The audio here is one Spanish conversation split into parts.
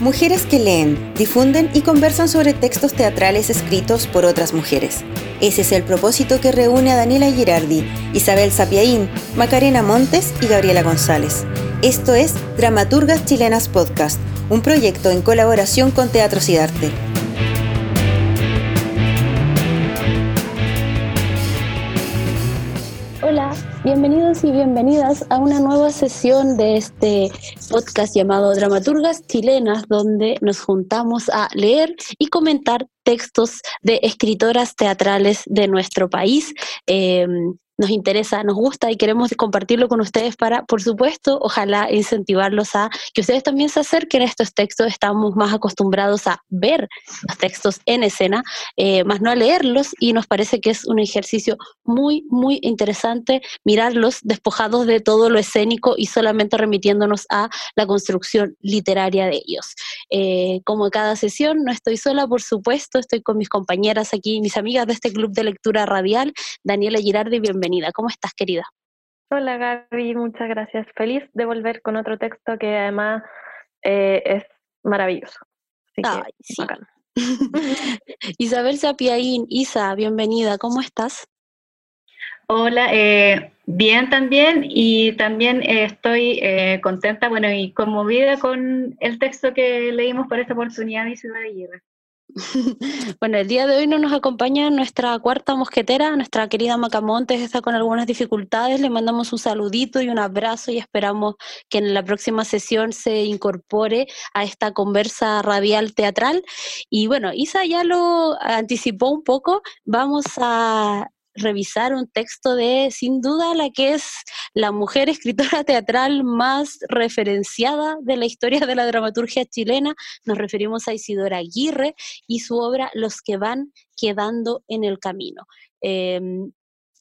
Mujeres que leen, difunden y conversan sobre textos teatrales escritos por otras mujeres. Ese es el propósito que reúne a Daniela Girardi, Isabel Sapiaín, Macarena Montes y Gabriela González. Esto es Dramaturgas Chilenas Podcast, un proyecto en colaboración con Teatro Cidarte. Bienvenidos y bienvenidas a una nueva sesión de este podcast llamado Dramaturgas Chilenas, donde nos juntamos a leer y comentar textos de escritoras teatrales de nuestro país. Em, nos interesa, nos gusta y queremos compartirlo con ustedes para, por supuesto, ojalá incentivarlos a que ustedes también se acerquen a estos textos. Estamos más acostumbrados a ver los textos en escena, eh, más no a leerlos y nos parece que es un ejercicio muy, muy interesante mirarlos despojados de todo lo escénico y solamente remitiéndonos a la construcción literaria de ellos. Eh, como cada sesión, no estoy sola, por supuesto, estoy con mis compañeras aquí, mis amigas de este club de lectura radial, Daniela Girardi, bienvenida ¿Cómo estás, querida? Hola, Gaby, muchas gracias. Feliz de volver con otro texto que además eh, es maravilloso. Ay, sí. Isabel Sapiaín, Isa, bienvenida, ¿cómo estás? Hola, eh, bien también y también eh, estoy contenta, bueno, y conmovida con el texto que leímos por esta oportunidad de Ciudad de Guerra. Bueno, el día de hoy no nos acompaña nuestra cuarta mosquetera, nuestra querida Macamontes, está con algunas dificultades. Le mandamos un saludito y un abrazo y esperamos que en la próxima sesión se incorpore a esta conversa radial teatral. Y bueno, Isa ya lo anticipó un poco. Vamos a revisar un texto de, sin duda, la que es la mujer escritora teatral más referenciada de la historia de la dramaturgia chilena. Nos referimos a Isidora Aguirre y su obra Los que van quedando en el camino. Em,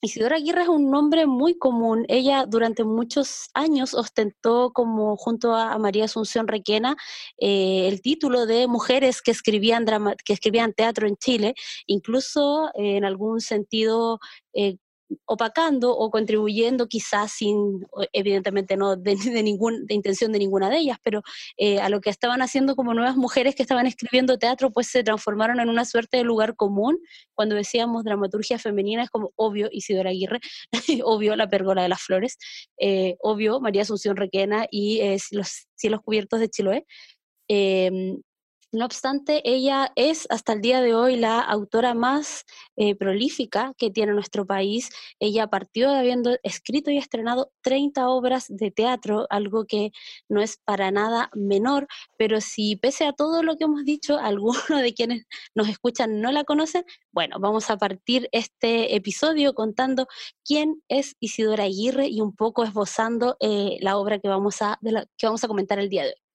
Isidora Aguirre es un nombre muy común. Ella durante muchos años ostentó como junto a María Asunción Requena eh, el título de mujeres que escribían, drama, que escribían teatro en Chile, incluso eh, en algún sentido eh, opacando o contribuyendo quizás sin, evidentemente no de, de, de intención de ninguna de ellas, pero eh, a lo que estaban haciendo como nuevas mujeres que estaban escribiendo teatro, pues se transformaron en una suerte de lugar común. Cuando decíamos dramaturgia femenina es como obvio Isidora Aguirre, obvio La Pérgola de las Flores, eh, obvio María Asunción Requena y eh, Los Cielos Cubiertos de Chiloé. Em, no obstante, ella es hasta el día de hoy la autora más eh, prolífica que tiene nuestro país. Ella partió habiendo escrito y estrenado 30 obras de teatro, algo que no es para nada menor, pero si pese a todo lo que hemos dicho, algunos de quienes nos escuchan no la conocen, bueno, vamos a partir este episodio contando quién es Isidora Aguirre y un poco esbozando eh, la obra que vamos, a, que vamos a comentar el día de hoy.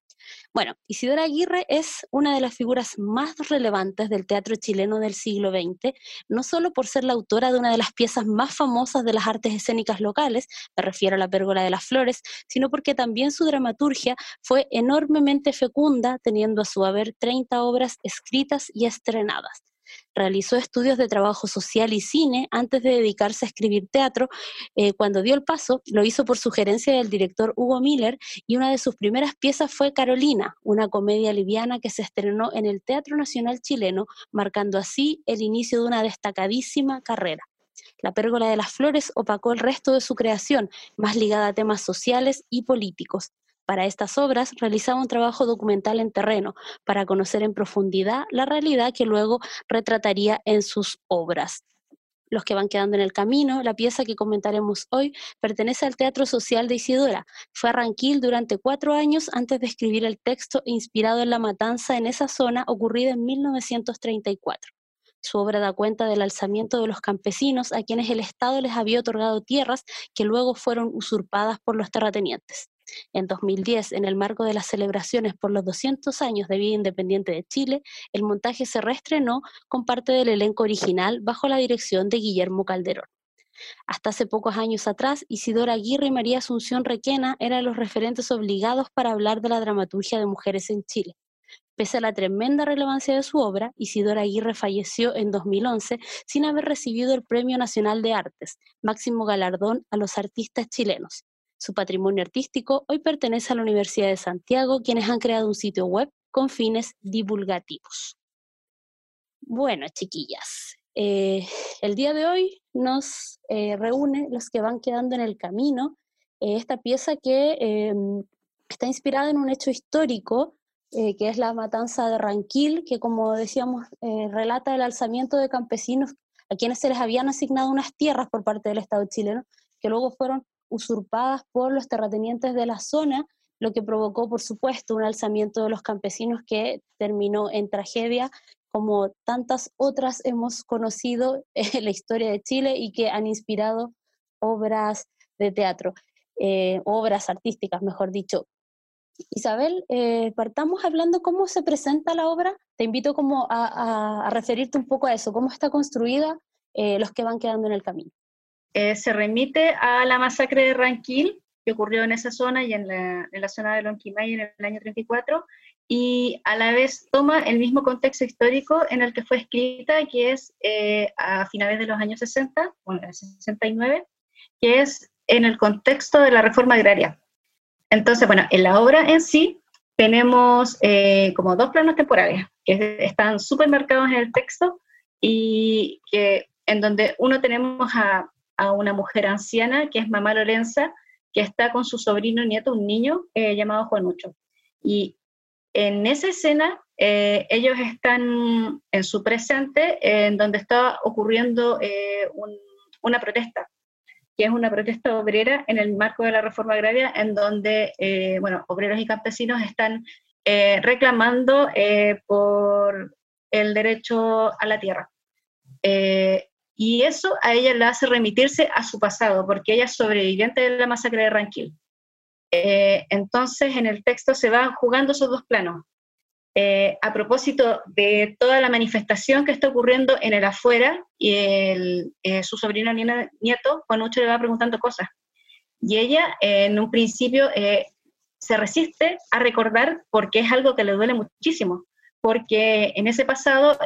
Bueno, Isidora Aguirre es una de las figuras más relevantes del teatro chileno del siglo XX, no solo por ser la autora de una de las piezas más famosas de las artes escénicas locales, me refiero a la Pérgola de las Flores, sino porque también su dramaturgia fue enormemente fecunda, teniendo a su haber 30 obras escritas y estrenadas. Realizó estudios de trabajo social y cine antes de dedicarse a escribir teatro. Eh, cuando dio el paso, lo hizo por sugerencia del director Hugo Miller y una de sus primeras piezas fue Carolina, una comedia liviana que se estrenó en el Teatro Nacional chileno, marcando así el inicio de una destacadísima carrera. La pérgola de las flores opacó el resto de su creación, más ligada a temas sociales y políticos. Para estas obras realizaba un trabajo documental en terreno para conocer en profundidad la realidad que luego retrataría en sus obras. Los que van quedando en el camino, la pieza que comentaremos hoy pertenece al Teatro Social de Isidora. Fue a Ranquil durante cuatro años antes de escribir el texto inspirado en la matanza en esa zona ocurrida en 1934. Su obra da cuenta del alzamiento de los campesinos a quienes el Estado les había otorgado tierras que luego fueron usurpadas por los terratenientes. En 2010, en el marco de las celebraciones por los 200 años de vida independiente de Chile, el montaje se reestrenó con parte del elenco original bajo la dirección de Guillermo Calderón. Hasta hace pocos años atrás, Isidora Aguirre y María Asunción Requena eran los referentes obligados para hablar de la dramaturgia de mujeres en Chile. Pese a la tremenda relevancia de su obra, Isidora Aguirre falleció en 2011 sin haber recibido el Premio Nacional de Artes, máximo galardón a los artistas chilenos. Su patrimonio artístico hoy pertenece a la Universidad de Santiago, quienes han creado un sitio web con fines divulgativos. Bueno, chiquillas, eh, el día de hoy nos eh, reúne los que van quedando en el camino eh, esta pieza que em, está inspirada en un hecho histórico, que es la matanza de Ranquil, que como decíamos, relata el alzamiento de campesinos a quienes se les habían asignado unas tierras por parte del Estado chileno, que luego fueron usurpadas por los terratenientes de la zona, lo que provocó, por supuesto, un alzamiento de los campesinos que terminó en tragedia como tantas otras hemos conocido en la historia de Chile y que han inspirado obras de teatro, eh, obras artísticas, mejor dicho. Isabel, eh, partamos hablando cómo se presenta la obra. Te invito como a, referirte un poco a eso, cómo está construida eh, los que van quedando en el camino. Se remite a la masacre de Ranquil, que ocurrió en esa zona y en la, zona de Lonquimay en el año 34, y a la vez toma el mismo contexto histórico en el que fue escrita, que es eh, a finales de los años 60, bueno, el 69, que es en el contexto de la reforma agraria. Entonces, bueno, en la obra en sí tenemos eh, como dos planos temporales que están súper marcados en el texto y que en donde uno tenemos a, a, una mujer anciana, que es mamá Lorenza, que está con su sobrino nieto, un niño eh, llamado Juanucho. Y en esa escena, eh, ellos están en su presente, en donde está ocurriendo eh, una protesta, que es una protesta obrera en el marco de la reforma agraria, en donde, eh, bueno, obreros y campesinos están reclamando por el derecho a la tierra. Y eso a ella le hace remitirse a su pasado, porque ella es sobreviviente de la masacre de Ranquil. Eh, entonces, en el texto se van jugando esos dos planos. Eh, a propósito de toda la manifestación que está ocurriendo en el afuera, y eh, su sobrino nieto, Juanucho, le va preguntando cosas. Y ella, en un principio, se resiste a recordar porque es algo que le duele muchísimo, porque en ese pasado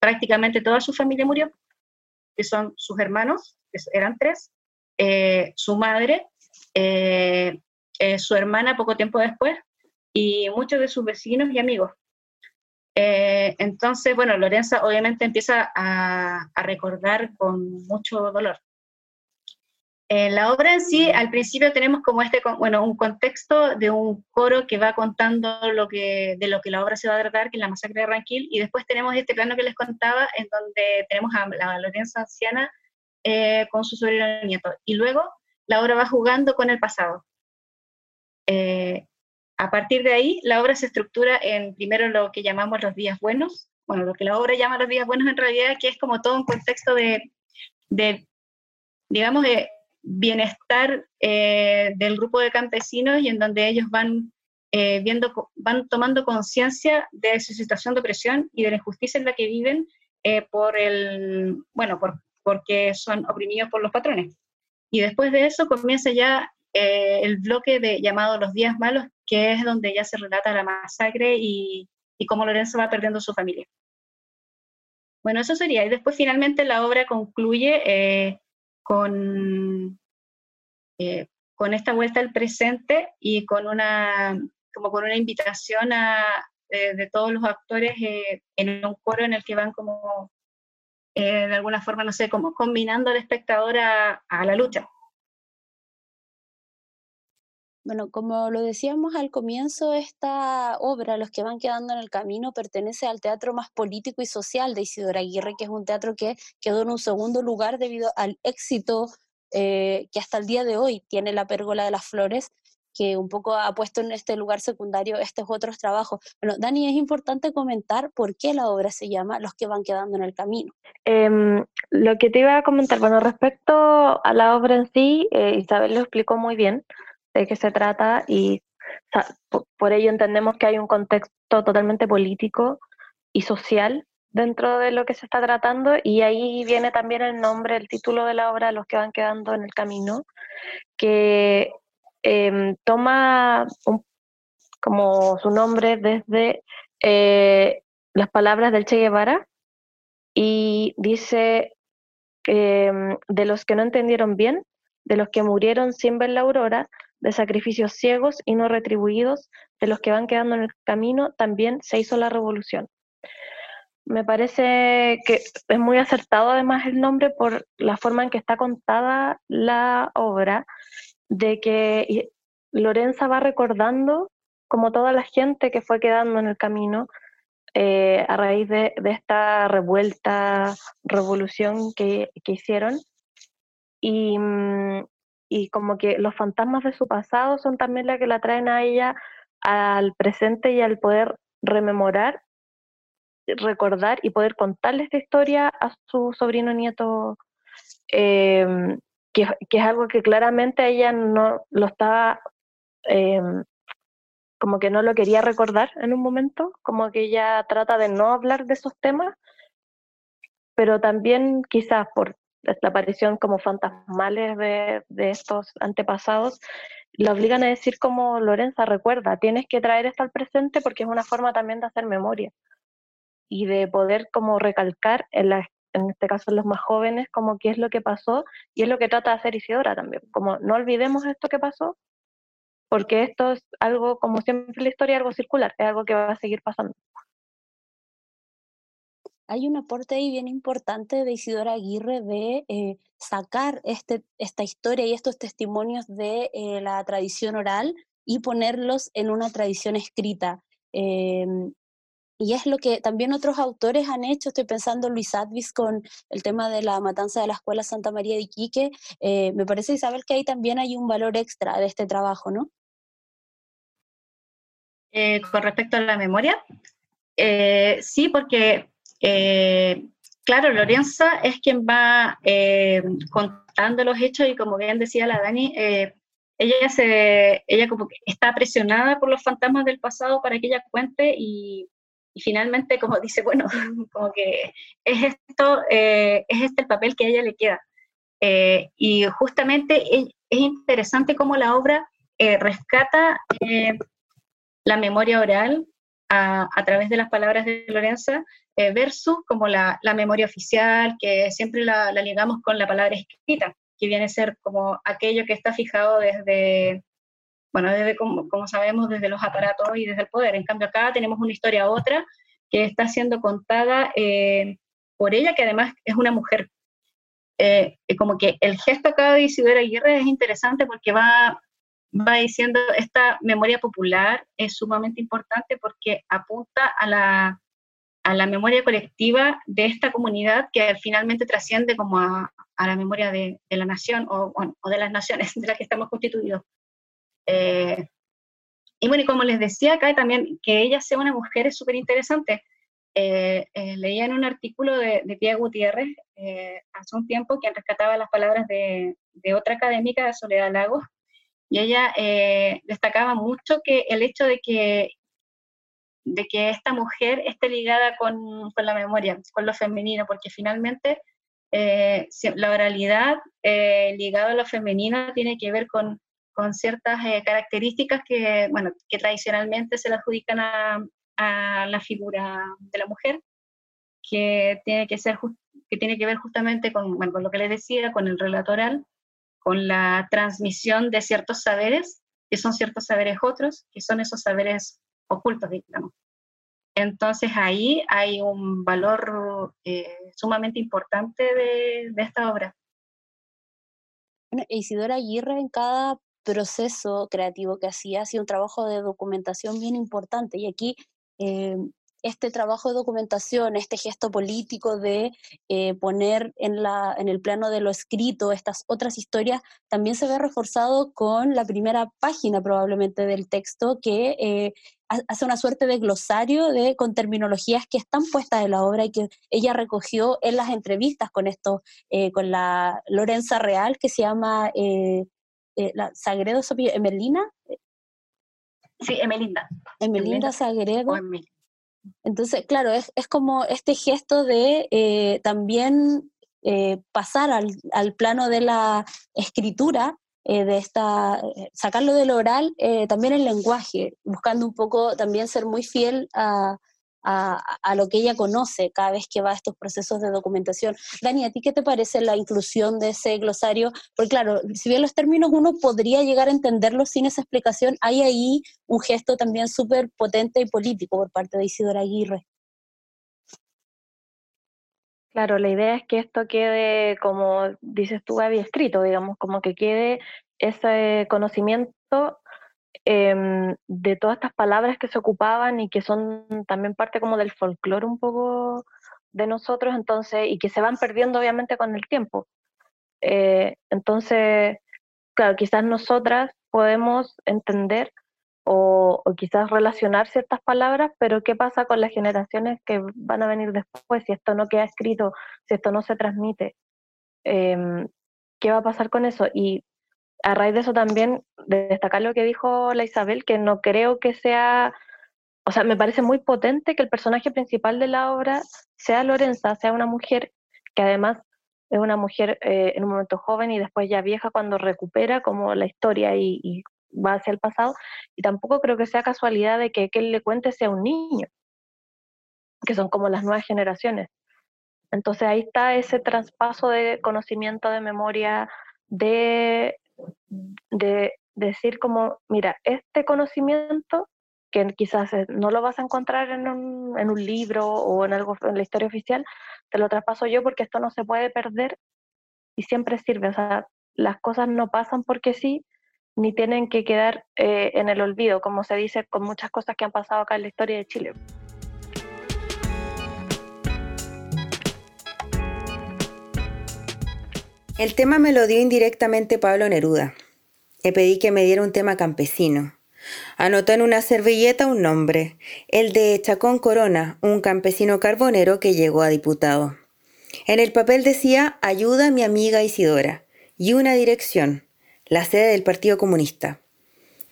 prácticamente toda su familia murió, que son sus hermanos, que eran tres, su madre, eh, su hermana poco tiempo después y muchos de sus vecinos y amigos. Eh, entonces, bueno, Lorenza obviamente empieza a, recordar con mucho dolor. En la obra en sí, al principio tenemos como este, bueno, un contexto de un coro que va contando lo que, de lo que la obra se va a tratar, que es la masacre de Ranquil, y después tenemos este plano que les contaba, en donde tenemos a la Lorenza anciana eh, con su sobrino nieto, y luego la obra va jugando con el pasado. Eh, a partir de ahí, la obra se estructura en primero lo que llamamos los días buenos, bueno, lo que la obra llama los días buenos en realidad, que es como todo un contexto de, digamos, de bienestar eh, del grupo de campesinos y en donde ellos van eh, viendo, van tomando conciencia de su situación de opresión y de la injusticia en la que viven por el, bueno, por, porque son oprimidos por los patrones. Y después de eso comienza ya eh, el bloque de llamado Los Días Malos, que es donde ya se relata la masacre y, cómo Lorenzo va perdiendo su familia. Bueno, eso sería. Y después finalmente la obra concluye eh, con, eh, con esta vuelta al presente y con una, como con una invitación a, de todos los actores en un coro en el que van como, de alguna forma, no sé, como combinando al espectador a la lucha. Bueno, como lo decíamos al comienzo, esta obra, Los que van quedando en el camino, pertenece al teatro más político y social de Isidora Aguirre, que es un teatro que quedó en un segundo lugar debido al éxito eh, que hasta el día de hoy tiene la Pérgola de las Flores, que un poco ha puesto en este lugar secundario estos otros trabajos. Bueno, Dani, es importante comentar por qué la obra se llama Los que van quedando en el camino. Em, lo que te iba a comentar, bueno, respecto a la obra en sí, eh, Isabel lo explicó muy bien de qué se trata y por ello entendemos que hay un contexto totalmente político y social dentro de lo que se está tratando y ahí viene también el nombre, el título de la obra, Los que van quedando en el camino, que em, toma como su nombre desde eh, las palabras del Che Guevara y dice em, de los que no entendieron bien, de los que murieron sin ver la aurora, de sacrificios ciegos y no retribuidos, de los que van quedando en el camino, también se hizo la revolución. Me parece que es muy acertado además el nombre por la forma en que está contada la obra, de que Lorenza va recordando como toda la gente que fue quedando en el camino eh, a raíz de, esta revuelta, revolución que, hicieron. Y, mm, y como que los fantasmas de su pasado son también las que la traen a ella al presente y al poder rememorar, recordar y poder contarle esta historia a su sobrino nieto, em, que, es algo que claramente ella no lo estaba, em, como que no lo quería recordar en un momento, como que ella trata de no hablar de esos temas, pero también quizás por la aparición como fantasmales de, de estos antepasados, la obligan a decir como Lorenza, recuerda, tienes que traer esto al presente porque es una forma también de hacer memoria y de poder como recalcar en, la, en este caso los más jóvenes como qué es lo que pasó y es lo que trata de hacer Isidora también, como no olvidemos esto que pasó porque esto es algo, como siempre la historia, algo circular, es algo que va a seguir pasando hay un aporte ahí bien importante de Isidora Aguirre de eh, sacar este, esta historia y estos testimonios de eh, la tradición oral y ponerlos en una tradición escrita. Em, y es lo que también otros autores han hecho, estoy pensando en Luis Advis con el tema de la matanza de la Escuela Santa María de Iquique, eh, me parece, Isabel, que ahí también hay un valor extra de este trabajo, ¿no? con respecto a la memoria, sí, porque eh, claro, Lorenza es quien va eh, contando los hechos y como bien decía la Dani, eh, ella, se, ella como que está presionada por los fantasmas del pasado para que ella cuente y, finalmente como dice, bueno, como que es esto, es este el papel que a ella le queda. y justamente es, es, interesante cómo la obra rescata la memoria oral a, a, través de las palabras de Lorenza, eh, versus como la, memoria oficial, que siempre la, ligamos con la palabra escrita, que viene a ser como aquello que está fijado desde, bueno, desde como, sabemos, desde los aparatos y desde el poder. En cambio acá tenemos una historia otra que está siendo contada eh, por ella, que además es una mujer. Eh, como que el gesto acá de Isidora Aguirre es interesante porque va, va diciendo, esta memoria popular es sumamente importante porque apunta a la a la memoria colectiva de esta comunidad que finalmente trasciende como a, la memoria de, la nación o, de las naciones de las que estamos constituidos. Eh, y bueno, y como les decía acá también, que ella sea una mujer es súper interesante. Eh, eh, leía en un artículo de, de Pia Gutiérrez hace un tiempo que rescataba las palabras de, de otra académica, de Soledad Lagos, y ella destacaba mucho que el hecho de que de que esta mujer esté ligada con, con la memoria, con lo femenino, porque finalmente eh, la oralidad eh, ligada a lo femenino tiene que ver con, con ciertas eh, características que, bueno, que tradicionalmente se le adjudican a, la figura de la mujer, que tiene que, ser que, tiene que ver justamente con, bueno, con lo que les decía, con el relato oral, con la transmisión de ciertos saberes, que son ciertos saberes otros, que son esos saberes ocultos, digamos. Entonces ahí hay un valor eh, sumamente importante de, esta obra. Bueno, Isidora Aguirre en cada proceso creativo que hacía hacía un trabajo de documentación bien importante y aquí eh, este trabajo de documentación, este gesto político de eh, poner en, la, en el plano de lo escrito estas otras historias, también se ve reforzado con la primera página probablemente del texto, que eh, hace una suerte de glosario de, con terminologías que están puestas en la obra y que ella recogió en las entrevistas con esto, eh, con la Lorenza Real, que se llama la Sagredo Emelina. Sí, Emelinda. Emelinda Sagredo. Entonces, claro, es, como este gesto de eh, también eh, pasar al, plano de la escritura, eh, de esta, sacarlo del oral, también el lenguaje, buscando un poco también ser muy fiel a, a, lo que ella conoce cada vez que va a estos procesos de documentación. Dani, ¿a ti qué te parece la inclusión de ese glosario? Porque claro, si bien los términos uno podría llegar a entenderlos sin esa explicación, hay ahí un gesto también súper potente y político por parte de Isidora Aguirre. Claro, la idea es que esto quede, como dices tú, había escrito, digamos, como que quede ese conocimiento em, de todas estas palabras que se ocupaban y que son también parte como del folclore un poco de nosotros, entonces, y que se van perdiendo obviamente con el tiempo. Eh, entonces, claro, quizás nosotras podemos entender o, quizás relacionar ciertas palabras, pero ¿qué pasa con las generaciones que van a venir después si esto no queda escrito, si esto no se transmite? Em, ¿Qué va a pasar con eso? Y a raíz de eso también destacar lo que dijo la Isabel, que no creo que sea, o sea, me parece muy potente que el personaje principal de la obra sea Lorenza, sea una mujer que además es una mujer eh, en un momento joven y después ya vieja cuando recupera como la historia y va hacia el pasado, y tampoco creo que sea casualidad de que, que le cuente sea un niño, que son como las nuevas generaciones. Entonces ahí está ese traspaso de conocimiento, de memoria, de, de decir como, mira, este conocimiento que quizás eh, no lo vas a encontrar en un, en un libro o en algo en la historia oficial, te lo traspaso yo porque esto no se puede perder y siempre sirve. O sea, las cosas no pasan porque sí, ni tienen que quedar eh, en el olvido, como se dice con muchas cosas que han pasado acá en la historia de Chile. El tema me lo dio indirectamente Pablo Neruda. Le pedí que me diera un tema campesino. Anotó en una servilleta un nombre, el de Chacón Corona, un campesino carbonero que llegó a diputado. En el papel decía Ayuda a mi amiga Isidora y una dirección, la sede del Partido Comunista.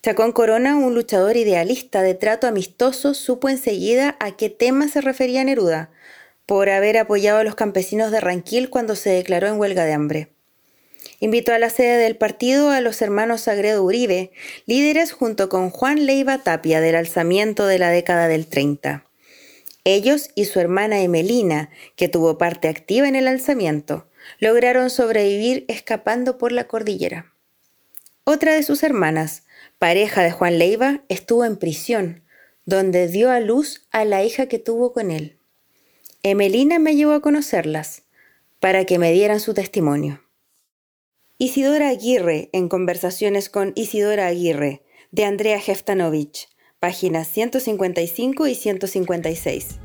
Chacón Corona, un luchador idealista de trato amistoso, supo enseguida a qué tema se refería Neruda, por haber apoyado a los campesinos de Ranquil cuando se declaró en huelga de hambre. Invitó a la sede del partido a los hermanos Sagredo Uribe, líderes junto con Juan Leiva Tapia del alzamiento de la década del 30. Ellos y su hermana Emelina, que tuvo parte activa en el alzamiento, lograron sobrevivir escapando por la cordillera. Otra de sus hermanas, pareja de Juan Leiva, estuvo en prisión, donde dio a luz a la hija que tuvo con él. Emelina me llevó a conocerlas, para que me dieran su testimonio. Isidora Aguirre, en conversaciones con Isidora Aguirre, de Andrea Heftanovich, páginas 155 y 156.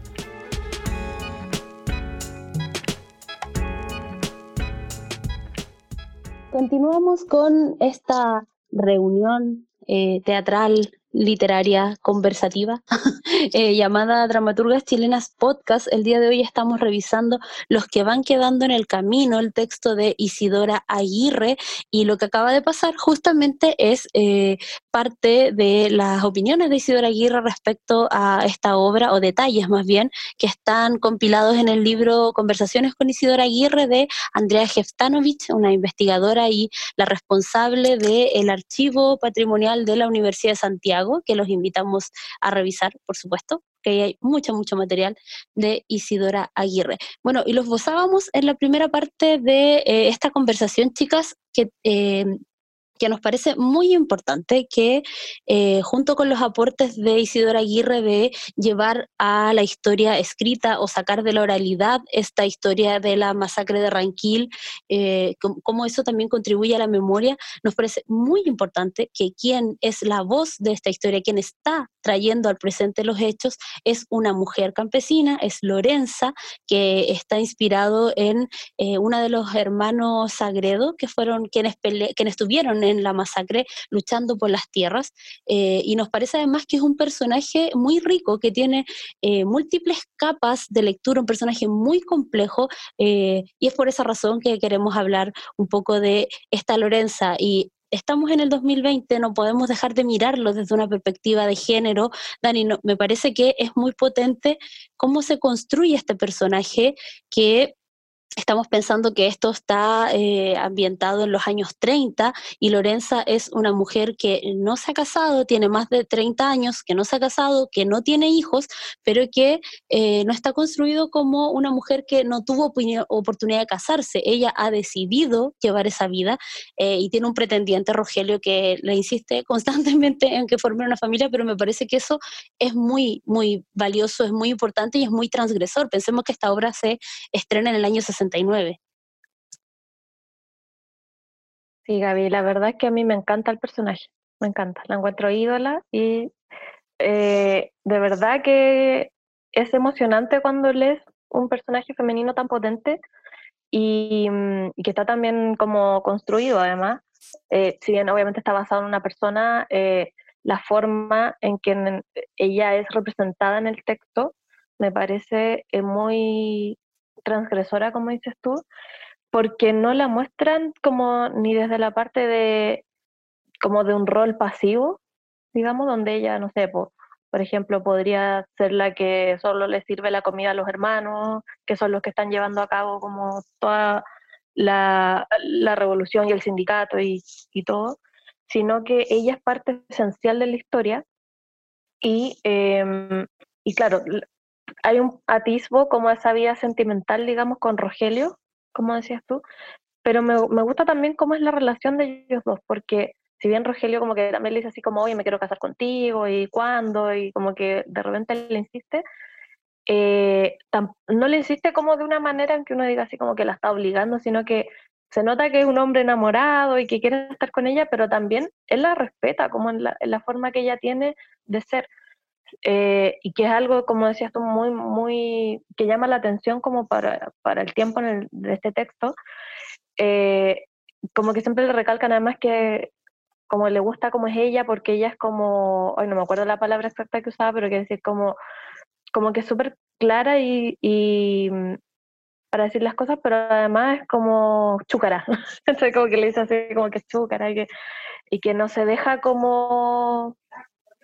Continuamos con esta reunión eh, teatral literaria conversativa eh, llamada Dramaturgas Chilenas Podcast. El día de hoy estamos revisando los que van quedando en el camino, el texto de Isidora Aguirre y lo que acaba de pasar justamente es eh, parte de las opiniones de Isidora Aguirre respecto a esta obra o detalles más bien que están compilados en el libro Conversaciones con Isidora Aguirre de Andrea Jeftanovich, una investigadora y la responsable del archivo patrimonial de la Universidad de Santiago que los invitamos a revisar, por supuesto, que hay mucho, mucho material de Isidora Aguirre. Bueno, y los gozábamos en la primera parte de eh, esta conversación, chicas, que eh, que nos parece muy importante que eh, junto con los aportes de Isidora Aguirre de llevar a la historia escrita o sacar de la oralidad esta historia de la masacre de Ranquil, eh, cómo eso también contribuye a la memoria, nos parece muy importante que quien es la voz de esta historia, quien está trayendo al presente los hechos, es una mujer campesina, es Lorenza, que está inspirado en eh, una de los hermanos Sagredo, que fueron quienes, quienes estuvieron en la masacre luchando por las tierras. Eh, y nos parece además que es un personaje muy rico, que tiene eh, múltiples capas de lectura, un personaje muy complejo, y es por esa razón que queremos hablar un poco de esta Lorenza y estamos en el 2020, no podemos dejar de mirarlo desde una perspectiva de género. Dani, me parece que es muy potente cómo se construye este personaje que Estamos pensando que esto está eh, ambientado en los años 30 y Lorenza es una mujer que no se ha casado, tiene más de 30 años, que no se ha casado, que no tiene hijos, pero que eh, no está construido como una mujer que no tuvo oportunidad de casarse. Ella ha decidido llevar esa vida eh, y tiene un pretendiente, Rogelio, que le insiste constantemente en que forme una familia, pero me parece que eso es muy, muy valioso, es muy importante y es muy transgresor. Pensemos que esta obra se estrena en el año 60 Sí, Gaby, la verdad es que a mí me encanta el personaje, me encanta, la encuentro ídola y eh, de verdad que es emocionante cuando lees un personaje femenino tan potente y, mm, que está también como construido además, eh, si bien obviamente está basado en una persona, eh, la forma en que ella es representada en el texto me parece muy transgresora, como dices tú, porque no la muestran como ni desde la parte de como de un rol pasivo, digamos, donde ella, no sé, por, por ejemplo, podría ser la que solo le sirve la comida a los hermanos, que son los que están llevando a cabo como toda la, la revolución y el sindicato y, y, todo, sino que ella es parte esencial de la historia y, eh, y claro, hay un atisbo como esa vida sentimental, digamos, con Rogelio, como decías tú, pero me, me, gusta también cómo es la relación de ellos dos, porque si bien Rogelio como que también le dice así como, oye, me quiero casar contigo, y cuándo, y como que de repente le insiste, eh, no le insiste como de una manera en que uno diga así como que la está obligando, sino que se nota que es un hombre enamorado y que quiere estar con ella, pero también él la respeta como en la, en la forma que ella tiene de ser. Eh, y que es algo, como decías tú, muy, muy, que llama la atención como para, para el tiempo en de este texto, eh, como que siempre le recalcan además que como le gusta como es ella, porque ella es como, ay, no me acuerdo la palabra exacta que usaba, pero quiere decir como, como que es súper clara y, y, mm, para decir las cosas, pero además es como chúcara, entonces como que le dice así como que es chúcara y que, y que no se deja como...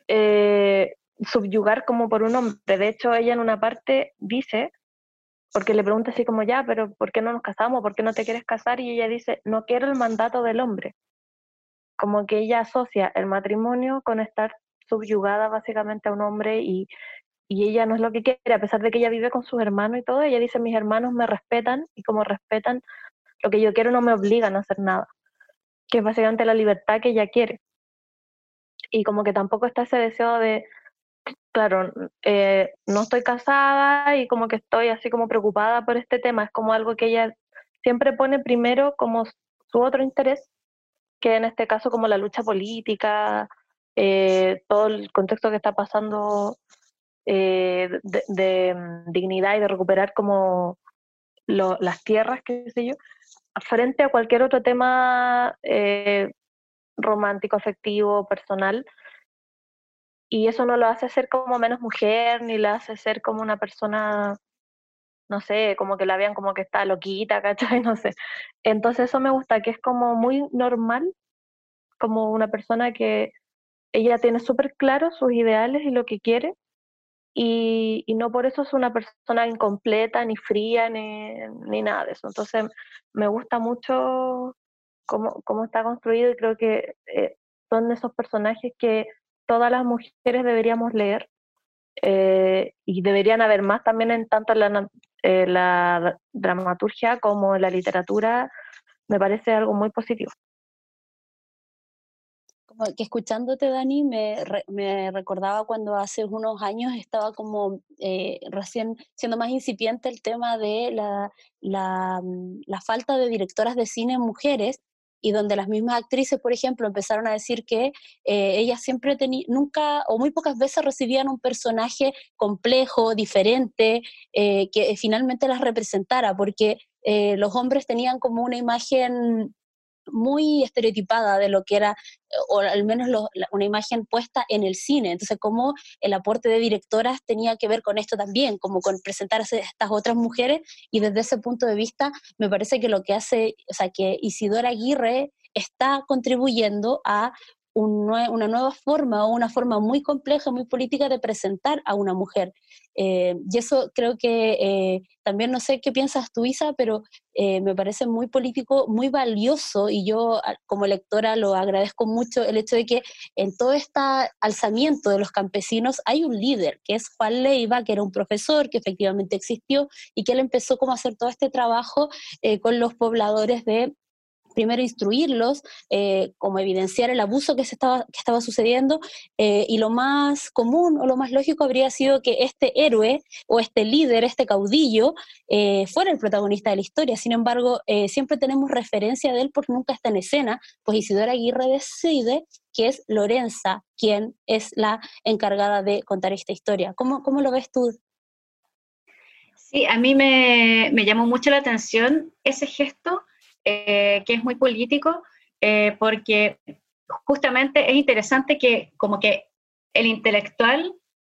Eh, subyugar como por un hombre. De hecho, ella en una parte dice, porque le pregunta así como, ya, pero ¿por qué no nos casamos? ¿Por qué no te quieres casar? Y ella dice, no quiero el mandato del hombre. Como que ella asocia el matrimonio con estar subyugada básicamente a un hombre y, y ella no es lo que quiere, a pesar de que ella vive con sus hermanos y todo, ella dice, mis hermanos me respetan y como respetan lo que yo quiero no me obligan a hacer nada, que es básicamente la libertad que ella quiere. Y como que tampoco está ese deseo de, claro, eh, no estoy casada y como que estoy así como preocupada por este tema. Es como algo que ella siempre pone primero como su otro interés, que en este caso como la lucha política, eh, todo el contexto que está pasando eh, de, mm, dignidad y de recuperar como las tierras, qué sé yo, frente a cualquier otro tema romántico, afectivo, personal, y eso no lo hace ser como menos mujer, ni la hace ser como una persona, no sé, como que la vean como que está loquita, ¿cachai? No sé. Entonces eso me gusta, que es como muy normal, como una persona que ella tiene súper claro sus ideales y lo que quiere, y, y, no por eso es una persona incompleta, ni fría, ni, ni nada de eso. Entonces me gusta mucho cómo, cómo está construido y creo que eh, son esos personajes que todas las mujeres deberíamos leer eh, y deberían haber más también en tanto la, eh, la dramaturgia como la literatura, me parece algo muy positivo. Como que escuchándote, Dani, me, me recordaba cuando hace unos años estaba como eh, recién siendo más incipiente el tema de la, la, la falta de directoras de cine mujeres y donde las mismas actrices, por ejemplo, empezaron a decir que eh, ellas siempre tenían, nunca o muy pocas veces recibían un personaje complejo, diferente, eh, que finalmente las representara, porque eh, los hombres tenían como una imagen muy estereotipada de lo que era, o al menos una imagen puesta en el cine. Entonces, como el aporte de directoras tenía que ver con esto también, como con presentarse estas otras mujeres, y desde ese punto de vista, me parece que lo que hace, o sea, que Isidora Aguirre está contribuyendo a una nueva forma o una forma muy compleja, muy política de presentar a una mujer. Eh, y eso creo que eh, también no sé qué piensas tú, Isa, pero eh, me parece muy político, muy valioso y yo como lectora lo agradezco mucho el hecho de que en todo este alzamiento de los campesinos hay un líder, que es Juan Leiva, que era un profesor que efectivamente existió y que él empezó como a hacer todo este trabajo con los pobladores de primero instruirlos, eh, como evidenciar el abuso que, se estaba, sucediendo, eh, y lo más común o lo más lógico habría sido que este héroe o este líder, este caudillo, eh, fuera el protagonista de la historia. Sin embargo, siempre tenemos referencia de él porque nunca está en escena, pues Isidora Aguirre decide que es Lorenza quien es la encargada de contar esta historia. ¿Cómo, cómo lo ves tú? Sí, a mí me, me llamó mucho la atención ese gesto eh, que es muy político, eh, porque justamente es interesante que como que el intelectual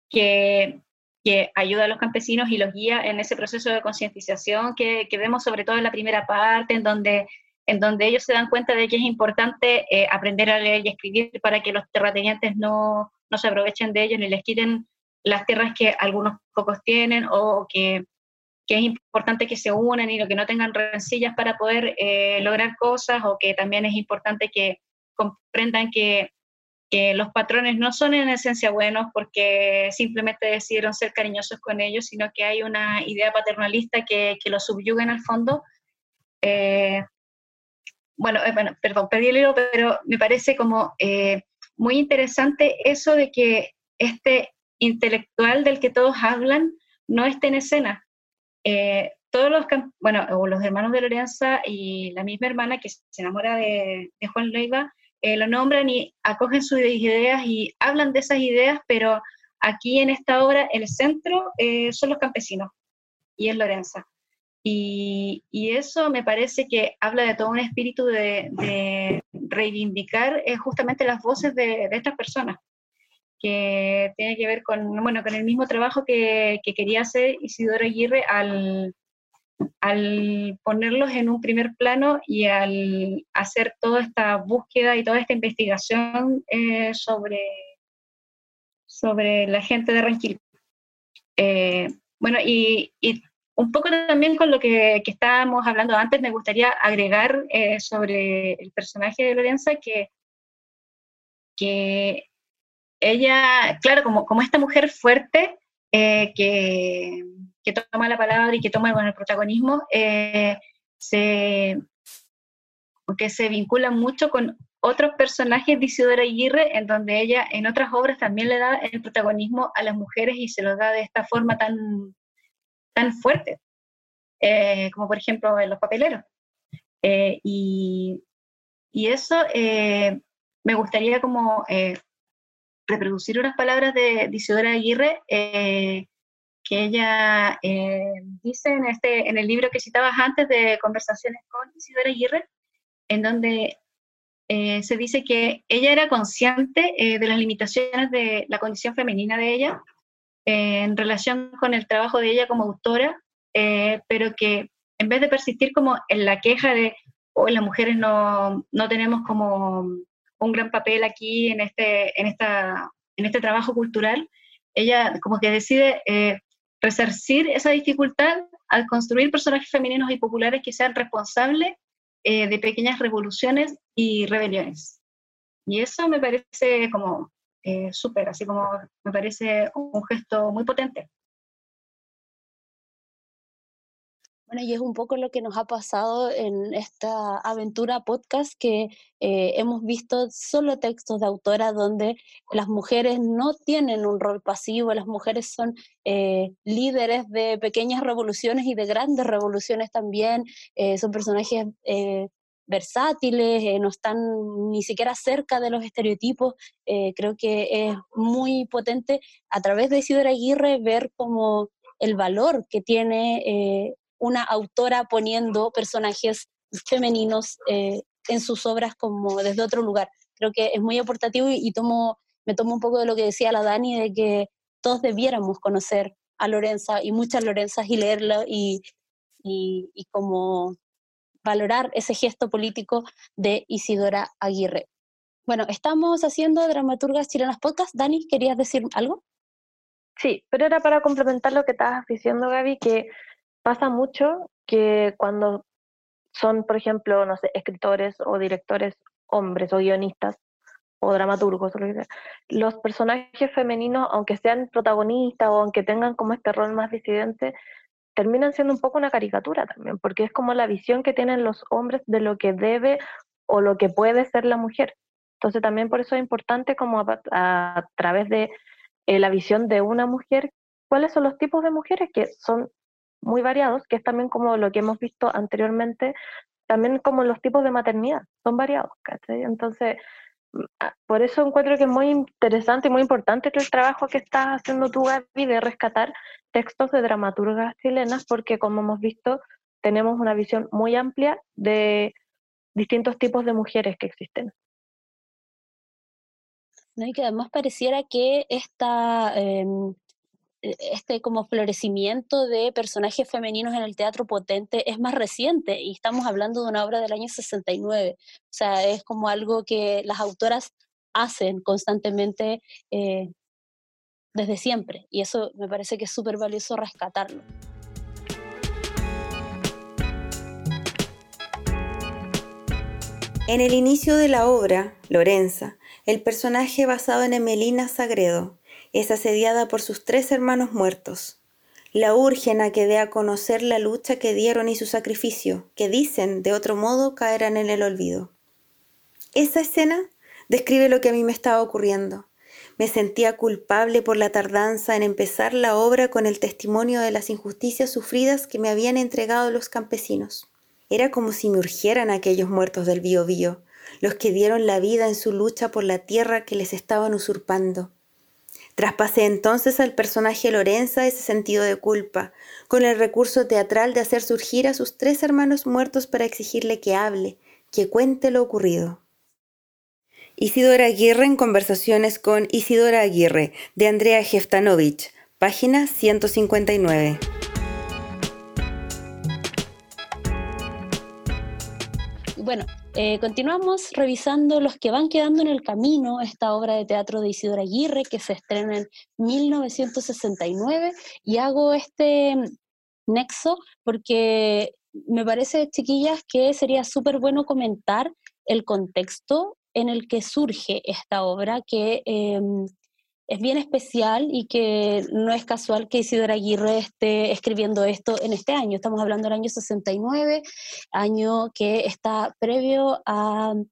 que, que, ayuda a los campesinos y los guía en ese proceso de concientización que, que, vemos sobre todo en la primera parte, en donde, en donde ellos se dan cuenta de que es importante eh, aprender a leer y escribir para que los terratenientes no, no se aprovechen de ellos ni les quiten las tierras que algunos pocos tienen o que que es importante que se unan y que no tengan rencillas para poder eh, lograr cosas o que también es importante que comprendan que, que, los patrones no son en esencia buenos porque simplemente decidieron ser cariñosos con ellos, sino que hay una idea paternalista que, que los subyuga en el fondo. Eh, bueno, eh, bueno, perdón, perdí el hilo, pero me parece como muy interesante eso de que este intelectual del que todos hablan no esté en escena, eh, todos los, bueno, los hermanos de Lorenza y la misma hermana que se enamora de, Juan Leiva, eh, lo nombran y acogen sus ideas y hablan de esas ideas, pero aquí en esta obra el centro eh, son los campesinos y es Lorenza. Y, y, eso me parece que habla de todo un espíritu de, de reivindicar justamente las voces de, de estas personas que tiene que ver con, bueno, con el mismo trabajo que, que quería hacer Isidoro Aguirre al, al ponerlos en un primer plano y al hacer toda esta búsqueda y toda esta investigación eh, sobre, sobre la gente de Ranquil. Eh, bueno, y, y, un poco también con lo que, que, estábamos hablando antes, me gustaría agregar eh, sobre el personaje de Lorenza que, que ella, claro, como, como esta mujer fuerte eh, que, que, toma la palabra y que toma el protagonismo, eh, se, que se vincula mucho con otros personajes de Isidora Aguirre, en donde ella en otras obras también le da el protagonismo a las mujeres y se lo da de esta forma tan, tan fuerte, eh, como por ejemplo en Los Papeleros. y, y, eso me gustaría como reproducir unas palabras de, Isidora Aguirre eh, que ella eh, dice en, este, en el libro que citabas antes de Conversaciones con Isidora Aguirre, en donde eh, se dice que ella era consciente de las limitaciones de la condición femenina de ella en relación con el trabajo de ella como autora, pero que en vez de persistir como en la queja de hoy las mujeres no, no tenemos como un gran papel aquí en este, en esta, en este trabajo cultural, ella como que decide eh, resarcir esa dificultad al construir personajes femeninos y populares que sean responsables eh, de pequeñas revoluciones y rebeliones. Y eso me parece como eh, súper, así como me parece un gesto muy potente. Bueno, y es un poco lo que nos ha pasado en esta aventura podcast que eh, hemos visto solo textos de autora donde las mujeres no tienen un rol pasivo, las mujeres son eh, líderes de pequeñas revoluciones y de grandes revoluciones también, eh, son personajes versátiles, no están ni siquiera cerca de los estereotipos. creo que es muy potente a través de Isidora Aguirre ver como el valor que tiene una autora poniendo personajes femeninos eh, en sus obras como desde otro lugar. Creo que es muy aportativo y, tomo, me tomo un poco de lo que decía la Dani, de que todos debiéramos conocer a Lorenza y muchas Lorenzas y leerla y, y, y como valorar ese gesto político de Isidora Aguirre. Bueno, estamos haciendo Dramaturgas Chilenas Podcast. Dani, ¿querías decir algo? Sí, pero era para complementar lo que estabas diciendo, Gaby, que pasa mucho que cuando son, por ejemplo, no sé, escritores o directores hombres o guionistas o dramaturgos, los personajes femeninos, aunque sean protagonistas o aunque tengan como este rol más disidente, terminan siendo un poco una caricatura también, porque es como la visión que tienen los hombres de lo que debe o lo que puede ser la mujer. Entonces también por eso es importante como a, través de eh, la visión de una mujer, cuáles son los tipos de mujeres que son muy variados, que es también como lo que hemos visto anteriormente, también como los tipos de maternidad, son variados, ¿cachai? Entonces, mm, ah, por eso encuentro que es muy interesante y muy importante el trabajo que estás haciendo tú, Gaby, de rescatar textos de dramaturgas chilenas, porque como hemos visto, tenemos una visión muy amplia de distintos tipos de mujeres que existen. ¿no? Y que además pareciera que esta, em, este como florecimiento de personajes femeninos en el teatro potente es más reciente y estamos hablando de una obra del año 69. O sea, es como algo que las autoras hacen constantemente eh, desde siempre y eso me parece que es súper valioso rescatarlo. En el inicio de la obra, Lorenza, el personaje basado en Emelina Sagredo, es asediada por sus tres hermanos muertos. La urgen a que dé a conocer la lucha que dieron y su sacrificio, que dicen, de otro modo, caerán en el olvido. Esa escena describe lo que a mí me estaba ocurriendo. Me sentía culpable por la tardanza en empezar la obra con el testimonio de las injusticias sufridas que me habían entregado los campesinos. Era como si me urgieran aquellos muertos del Biobío, los que dieron la vida en su lucha por la tierra que les estaban usurpando. Traspasé entonces al personaje Lorenza ese sentido de culpa, con el recurso teatral de hacer surgir a sus tres hermanos muertos para exigirle que hable, que cuente lo ocurrido. Isidora Aguirre en conversaciones con Isidora Aguirre, de Andrea Jeftanovich, página 159. Bueno, eh, continuamos revisando los que van quedando en el camino, esta obra de teatro de Isidora Aguirre que se estrena en 1969 y hago este nexo porque me parece, chiquillas, que sería súper bueno comentar el contexto en el que surge esta obra que em, es bien especial y que no es casual que Isidora Aguirre esté escribiendo esto en este año. Estamos hablando del año 69, año que está previo al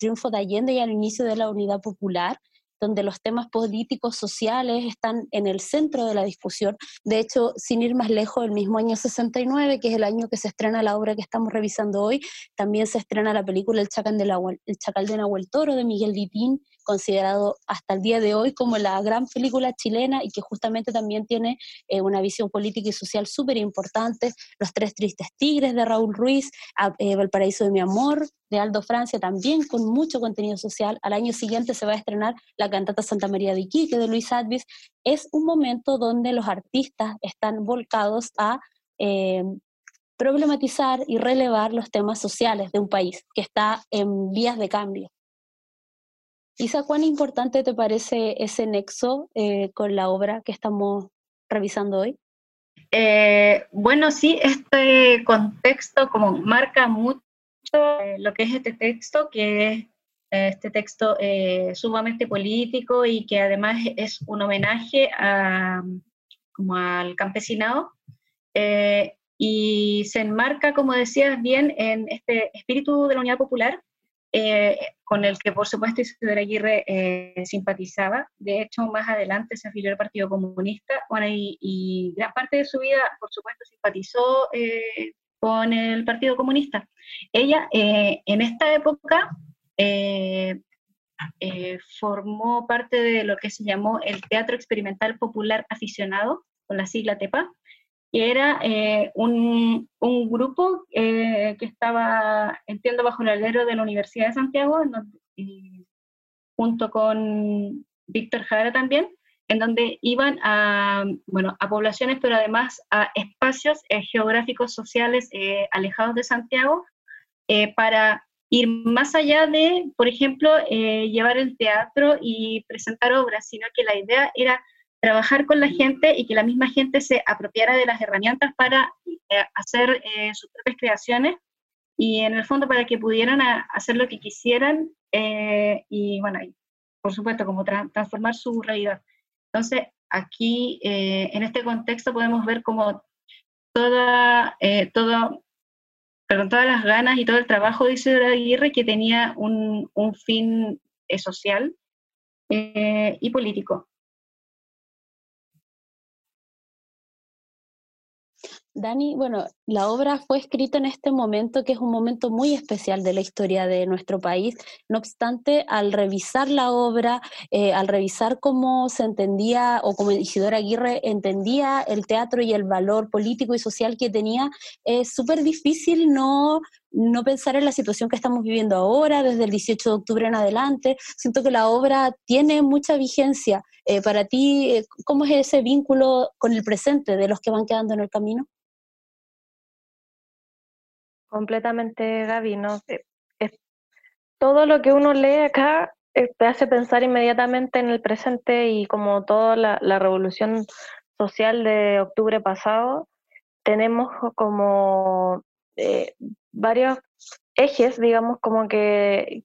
triunfo de Allende y al inicio de la Unidad Popular donde los temas políticos, sociales están en el centro de la discusión. De hecho, sin ir más lejos, el mismo año 69, que es el año que se estrena la obra que estamos revisando hoy, también se estrena la película El Chacal de, la, el Chacal de Nahuel Toro de Miguel Vitín, considerado hasta el día de hoy como la gran película chilena y que justamente también tiene eh, una visión política y social súper importante. Los Tres Tristes Tigres de Raúl Ruiz, eh, Valparaíso de mi Amor de Aldo Francia, también con mucho contenido social. Al año siguiente se va a estrenar la cantata Santa María de Iquique de Luis Advis. Es un momento donde los artistas están volcados a eh, problematizar y relevar los temas sociales de un país que está en vías de cambio. Isa, ¿cuán importante te parece ese nexo eh, con la obra que estamos revisando hoy? Eh, bueno, sí, este contexto como marca mucho lo que es este texto, que es este texto sumamente político y que además es un homenaje a, como al campesinado y se enmarca, como decías bien, en este espíritu de la unidad popular eh, con el que por supuesto Isidora Aguirre eh, simpatizaba. De hecho, más adelante se afilió al Partido Comunista bueno, y, gran parte de su vida, por supuesto, simpatizó eh, con el Partido Comunista. Ella en esta época formó parte de lo que se llamó el Teatro Experimental Popular Aficionado, con la sigla TEPA, que era eh, un, un, grupo eh, que estaba, entiendo, bajo el alero de la Universidad de Santiago, junto con Víctor Jara también, en donde iban a, bueno, a poblaciones, pero además a espacios eh, geográficos sociales alejados de Santiago, para ir más allá de, por ejemplo, eh, llevar el teatro y presentar obras, sino que la idea era trabajar con la gente y que la misma gente se apropiara de las herramientas para eh, hacer eh, sus propias creaciones y en el fondo para que pudieran hacer lo que quisieran y bueno, por supuesto, como transformar su realidad. Entonces, aquí en este contexto podemos ver como toda, todo con todas las ganas y todo el trabajo de Isidro Aguirre que tenía un, un fin eh, social eh, y político. Dani, bueno, la obra fue escrita en este momento, que es un momento muy especial de la historia de nuestro país. No obstante, al revisar la obra, eh, al revisar cómo se entendía, o como Isidora Aguirre entendía el teatro y el valor político y social que tenía, es súper difícil no, no pensar en la situación que estamos viviendo ahora, desde el 18 de octubre en adelante. Siento que la obra tiene mucha vigencia. Eh, para ti, eh, ¿cómo es ese vínculo con el presente de los que van quedando en el camino? Completamente, Gaby, ¿no? Todo lo que uno lee acá eh, te hace pensar inmediatamente en el presente y como toda la, revolución social de octubre pasado, tenemos como eh, varios ejes, digamos, como que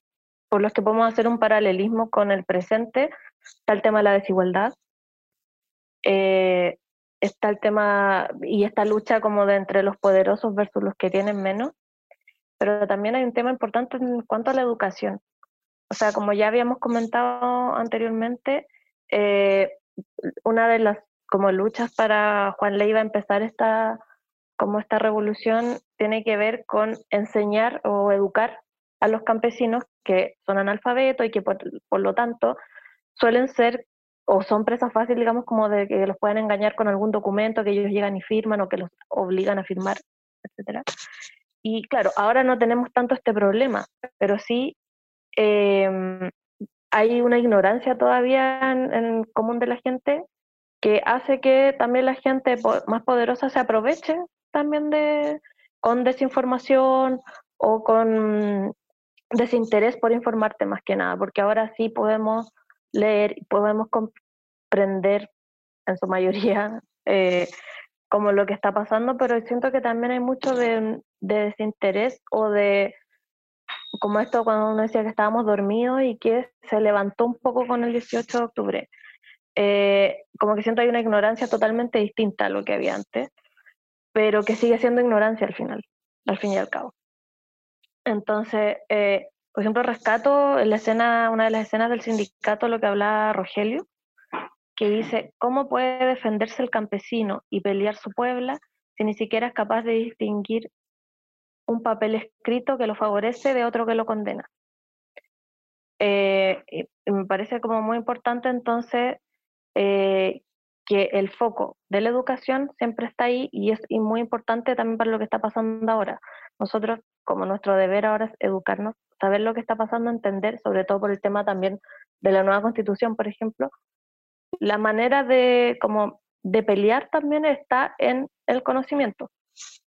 por los que podemos hacer un paralelismo con el presente. Está el tema de la desigualdad, eh, está el tema y esta lucha como de entre los poderosos versus los que tienen menos, pero también hay un tema importante en cuanto a la educación. O sea, como ya habíamos comentado anteriormente, eh, una de las como luchas para Juan Leiva empezar esta como esta revolución tiene que ver con enseñar o educar a los campesinos que son analfabetos y que por, por lo tanto suelen ser o son presas fáciles, digamos, como de que los pueden engañar con algún documento que ellos llegan y firman o que los obligan a firmar, etcétera. Y claro, ahora no tenemos tanto este problema, pero sí em, hay una ignorancia todavía en, en, común de la gente que hace que también la gente más poderosa se aproveche también de con desinformación o con desinterés por informarte más que nada, porque ahora sí podemos leer y podemos comprender en su mayoría eh, como lo que está pasando, pero siento que también hay mucho de, desinterés o de, como esto cuando uno decía que estábamos dormidos y que se levantó un poco con el 18 de octubre. Eh, como que siento hay una ignorancia totalmente distinta a lo que había antes, pero que sigue siendo ignorancia al final, al fin y al cabo. Entonces, eh, por ejemplo, rescato en la escena, una de las escenas del sindicato, lo que hablaba Rogelio, que dice, ¿cómo puede defenderse el campesino y pelear su puebla si ni siquiera es capaz de distinguir un papel escrito que lo favorece de otro que lo condena? Eh, me parece como muy importante entonces eh, que el foco de la educación siempre está ahí y es muy importante también para lo que está pasando ahora. Nosotros, como nuestro deber ahora es educarnos saber lo que está pasando, entender, sobre todo por el tema también de la nueva constitución, por ejemplo, la manera de, como, de pelear también está en el conocimiento.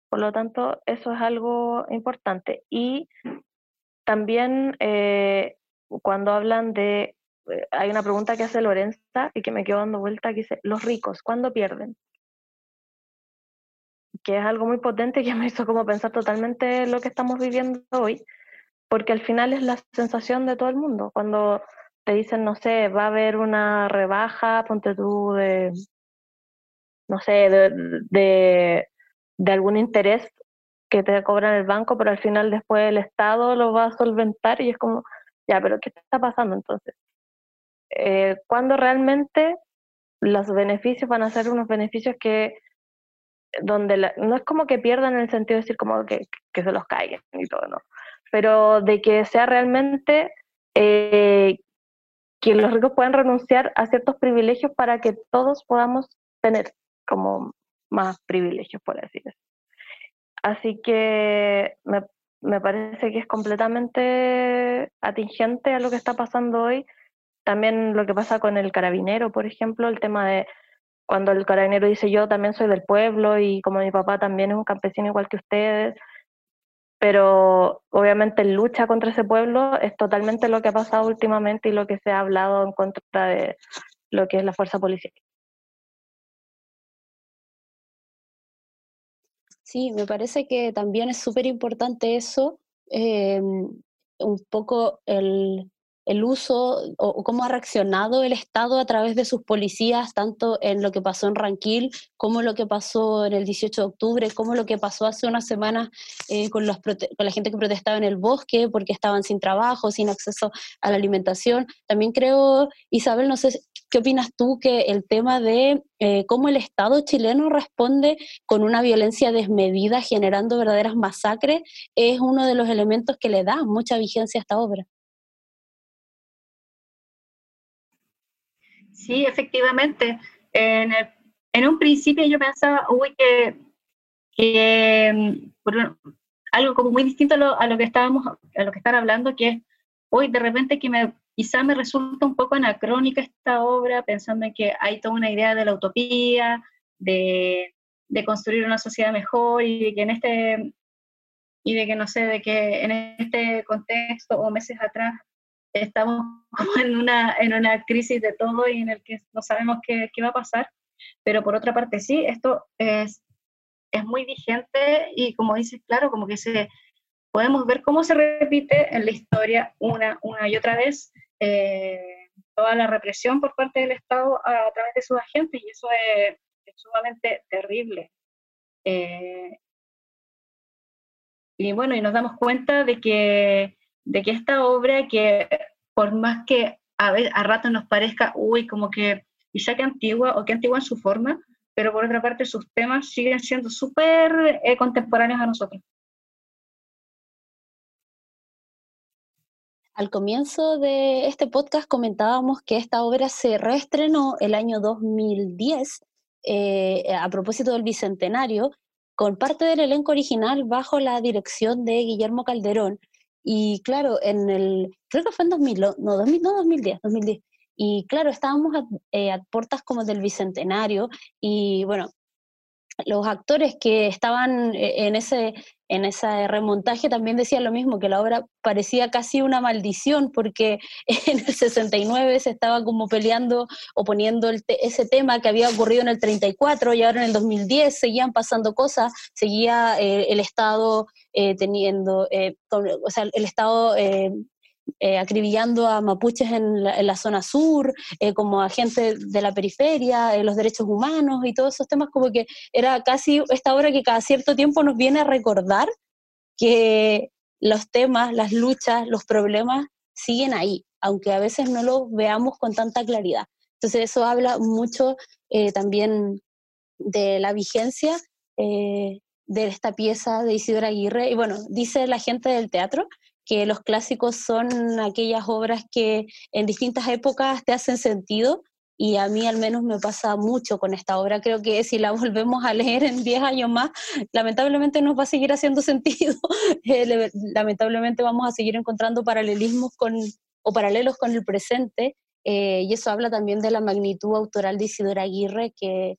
Por lo tanto, eso es algo importante. Y también eh, cuando hablan de, eh, hay una pregunta que hace Lorenza y que me quedo dando vuelta, que dice, los ricos, ¿cuándo pierden? Que es algo muy potente que me hizo como pensar totalmente lo que estamos viviendo hoy porque al final es la sensación de todo el mundo. Cuando te dicen, no sé, va a haber una rebaja, ponte tú de, no sé, de, de, algún interés que te cobran el banco, pero al final después el Estado lo va a solventar y es como, ya, pero ¿qué está pasando entonces? Eh, cuando realmente los beneficios van a ser unos beneficios que donde no es como que pierdan el sentido de decir como que, que se los caigan y todo, ¿no? Pero de que sea realmente eh, que los ricos puedan renunciar a ciertos privilegios para que todos podamos tener como más privilegios, por así decirlo. Así que me, me parece que es completamente atingente a lo que está pasando hoy. También lo que pasa con el carabinero, por ejemplo, el tema de cuando el carabinero dice yo también soy del pueblo y como mi papá también es un campesino igual que ustedes, pero obviamente lucha contra ese pueblo es totalmente lo que ha pasado últimamente y lo que se ha hablado en contra de lo que es la fuerza policial. Sí, me parece que también es súper importante eso, em, un poco el, el uso o, cómo ha reaccionado el Estado a través de sus policías, tanto en lo que pasó en Ranquil, como lo que pasó en el 18 de octubre, como lo que pasó hace unas semanas eh, con, con la gente que protestaba en el bosque porque estaban sin trabajo, sin acceso a la alimentación. También creo, Isabel, no sé qué opinas tú que el tema de eh, cómo el Estado chileno responde con una violencia desmedida generando verdaderas masacres es uno de los elementos que le da mucha vigencia a esta obra. Sí, efectivamente. En, en un principio yo pensaba, uy, que, que mm, algo como muy distinto a lo, a lo, que estábamos, a lo que están hablando, que es, hoy de repente que me, quizá me resulta un poco anacrónica esta obra, pensando en que hay toda una idea de la utopía, de, de construir una sociedad mejor y de que en este, y de que no sé, de que en este contexto o meses atrás estamos en una, en una crisis de todo y en el que no sabemos qué, qué va a pasar, pero por otra parte sí, esto es, es muy vigente y como dices, claro, como que se, podemos ver cómo se repite en la historia una, una y otra vez eh, toda la represión por parte del Estado a, través de sus agentes y eso es, sumamente terrible. Eh, y bueno, y nos damos cuenta de que de que esta obra que por más que a, ver, a rato nos parezca, uy, como que quizá que antigua o que antigua en su forma, pero por otra parte sus temas siguen siendo súper eh, contemporáneos a nosotros. Al comienzo de este podcast comentábamos que esta obra se reestrenó el año 2010 eh, a propósito del Bicentenario, con parte del elenco original bajo la dirección de Guillermo Calderón, y claro, en el, creo que fue en 2000, no, 2000, no 2010, 2010. Y claro, estábamos a, eh, a puertas como del Bicentenario y bueno, los actores que estaban eh, en ese, en remontaje también decían lo mismo, que la obra parecía casi una maldición, porque en el 69 se estaba como peleando o poniendo ese tema que había ocurrido en el 34 y ahora en el 2010 seguían pasando cosas, seguía eh, el Estado eh, teniendo, o sea, el Estado eh, acribillando a mapuches en la, zona sur, eh, como a gente de la periferia, eh, los derechos humanos y todos esos temas, como que era casi esta obra que cada cierto tiempo nos viene a recordar que los temas, las luchas, los problemas siguen ahí, aunque a veces no los veamos con tanta claridad. Entonces eso habla mucho también de la vigencia de esta pieza de Isidora Aguirre. Y bueno, dice la gente del teatro que los clásicos son aquellas obras que en distintas épocas te hacen sentido y a mí al menos me pasa mucho con esta obra. Creo que si la volvemos a leer en 10 años más, lamentablemente nos va a seguir haciendo sentido. Eh, lamentablemente vamos a seguir encontrando paralelismos con, o paralelos con el presente. Eh, y eso habla también de la magnitud autoral de Isidora Aguirre, que,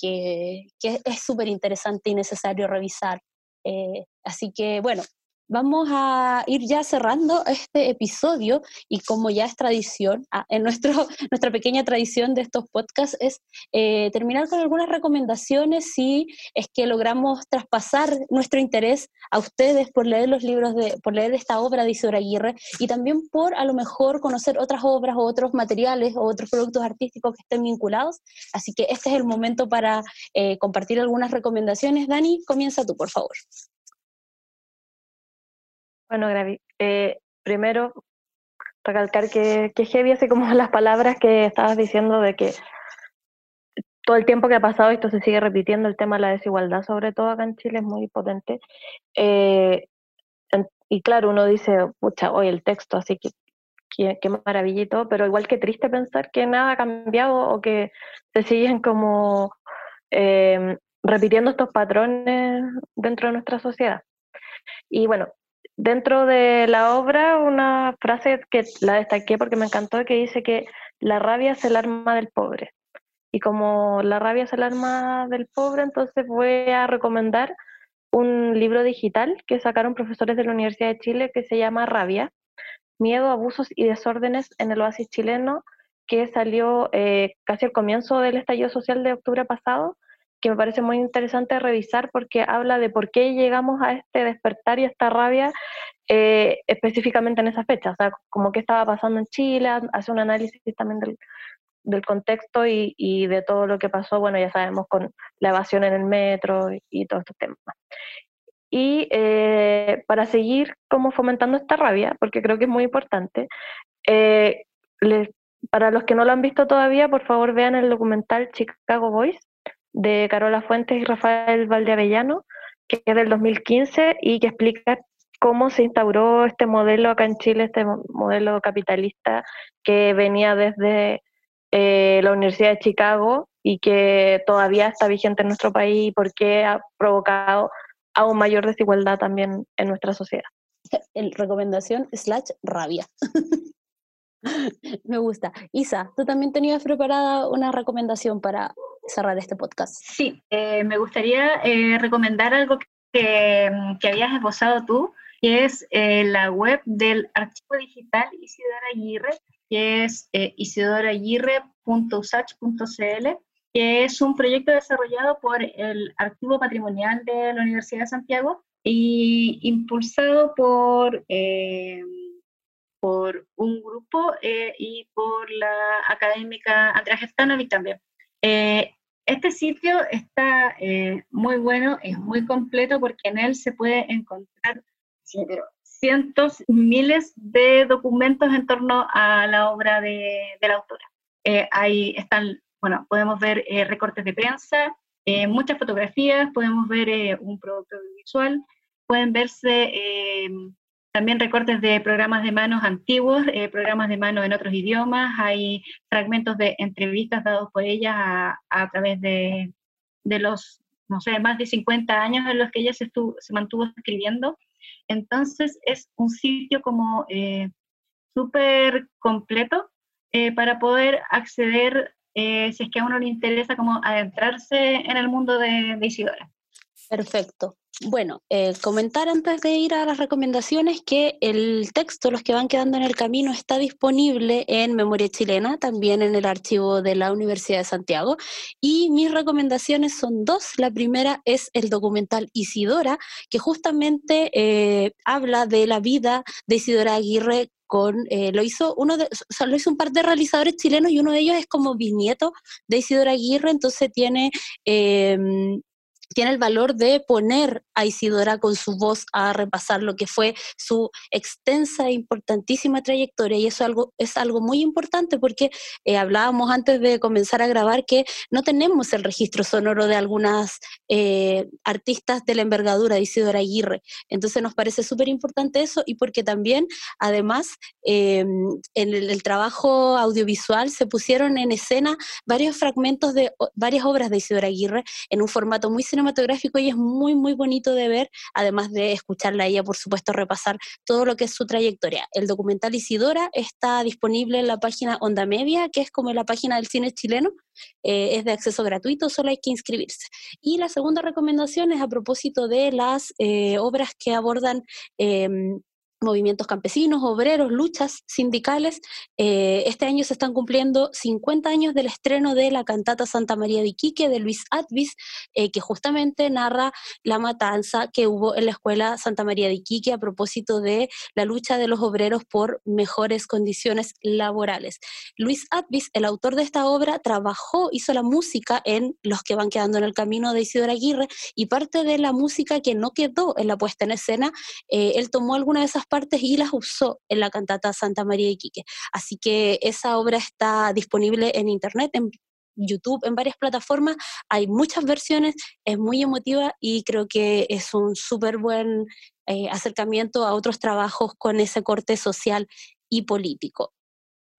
que, es súper interesante y necesario revisar. Eh, así que, bueno, vamos a ir ya cerrando este episodio y como ya es tradición, ah, en nuestro, nuestra pequeña tradición de estos podcasts es eh, terminar con algunas recomendaciones si es que logramos traspasar nuestro interés a ustedes por leer los libros, de, por leer esta obra de Isidora Aguirre y también por a lo mejor conocer otras obras o otros materiales o otros productos artísticos que estén vinculados. Así que este es el momento para eh, compartir algunas recomendaciones. Dani, comienza tú, por favor. Bueno, Gravi, eh, primero recalcar que, que heavy así como las palabras que estabas diciendo de que todo el tiempo que ha pasado esto se sigue repitiendo, el tema de la desigualdad, sobre todo acá en Chile, es muy potente. Eh, y claro, uno dice, pucha, hoy el texto, así que qué, maravillito, pero igual que triste pensar que nada ha cambiado o que se siguen como eh, repitiendo estos patrones dentro de nuestra sociedad. Y bueno, dentro de la obra una frase que la destaqué porque me encantó que dice que la rabia es el arma del pobre. Y como la rabia es el arma del pobre, entonces voy a recomendar un libro digital que sacaron profesores de la Universidad de Chile que se llama Rabia, Miedo, Abusos y Desórdenes en el Oasis chileno, que salió eh, casi al comienzo del estallido social de octubre pasado, que me parece muy interesante revisar porque habla de por qué llegamos a este despertar y esta rabia eh, específicamente en esa fecha, o sea, como qué estaba pasando en Chile, hace un análisis también del, contexto y, y, de todo lo que pasó, bueno, ya sabemos con la evasión en el metro y, y todos estos temas. Y eh, para seguir como fomentando esta rabia, porque creo que es muy importante, eh, para los que no lo han visto todavía, por favor vean el documental Chicago Boys de Carola Fuentes y Rafael Valdeavellano, que es del 2015 y que explica cómo se instauró este modelo acá en Chile, este modelo capitalista que venía desde eh, la Universidad de Chicago y que todavía está vigente en nuestro país y por qué ha provocado aún mayor desigualdad también en nuestra sociedad. El recomendación slash rabia. Me gusta. Isa, tú también tenías preparada una recomendación para cerrar este podcast. Sí, eh, me gustaría eh, recomendar algo que, que, habías esbozado tú, que es eh, la web del archivo digital Isidora Aguirre, que es isidoraguirre.usach.cl, que es un proyecto desarrollado por el Archivo Patrimonial de la Universidad de Santiago y impulsado por por un grupo eh, y por la académica Andrea Gestanovic también. Eh, este sitio está eh, muy bueno, es muy completo porque en él se puede encontrar cientos, miles de documentos en torno a la obra de, de la autora. ahí están, bueno, podemos ver recortes de prensa, muchas fotografías, podemos ver un producto visual, pueden verse también recortes de programas de manos antiguos, eh, programas de mano en otros idiomas, hay fragmentos de entrevistas dados por ella a, través de, de, los, no sé, más de 50 años en los que ella se, se mantuvo escribiendo. Entonces es un sitio como eh, súper completo eh, para poder acceder, si es que a uno le interesa, como adentrarse en el mundo de Isidora. Perfecto. Bueno, eh, comentar antes de ir a las recomendaciones que el texto, los que van quedando en el camino, está disponible en Memoria Chilena, también en el archivo de la Universidad de Santiago. Y mis recomendaciones son dos. La primera es el documental Isidora, que justamente eh, habla de la vida de Isidora Aguirre con, eh, lo hizo uno de, o lo hizo un par de realizadores chilenos y uno de ellos es como bisnieto de Isidora Aguirre, entonces tiene em, tiene el valor de poner a Isidora con su voz a repasar lo que fue su extensa e importantísima trayectoria. Y eso algo, es algo muy importante porque eh, hablábamos antes de comenzar a grabar que no tenemos el registro sonoro de algunas eh, artistas de la envergadura de Isidora Aguirre, entonces nos parece súper importante eso y porque también además em, en el, el trabajo audiovisual se pusieron en escena varios fragmentos de varias obras de Isidora Aguirre en un formato muy cinematográfico y es muy, muy bonito de ver, además de escucharla a ella, por supuesto, repasar todo lo que es su trayectoria. El documental Isidora está disponible en la página Onda Media, que es como la página del cine chileno, eh, es de acceso gratuito, solo hay que inscribirse. Y la segunda recomendación es a propósito de las eh, obras que abordan em, movimientos campesinos, obreros, luchas sindicales. Eh, este año se están cumpliendo 50 años del estreno de la cantata Santa María de Iquique de Luis Atvis, eh, que justamente narra la matanza que hubo en la escuela Santa María de Iquique a propósito de la lucha de los obreros por mejores condiciones laborales. Luis Atvis, el autor de esta obra, trabajó, hizo la música en Los que van quedando en el camino de Isidora Aguirre y parte de la música que no quedó en la puesta en escena, eh, él tomó alguna de esas partes y las usó en la cantata Santa María de Quique. Así que esa obra está disponible en internet, en YouTube, en varias plataformas. Hay muchas versiones, es muy emotiva y creo que es un súper buen eh, acercamiento a otros trabajos con ese corte social y político.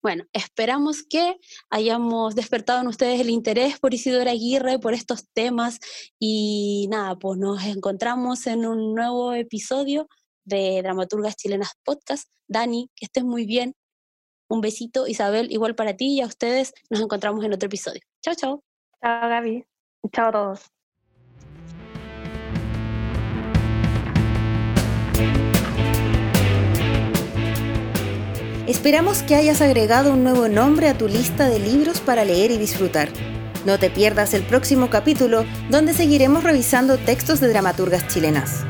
Bueno, esperamos que hayamos despertado en ustedes el interés por Isidora Aguirre, por estos temas y nada, pues nos encontramos en un nuevo episodio de Dramaturgas Chilenas Podcast. Dani, que estés muy bien. Un besito, Isabel, igual para ti y a ustedes. Nos encontramos en otro episodio. Chao, chao. Chao, Gaby. Chao a todos. Esperamos que hayas agregado un nuevo nombre a tu lista de libros para leer y disfrutar. No te pierdas el próximo capítulo donde seguiremos revisando textos de dramaturgas chilenas.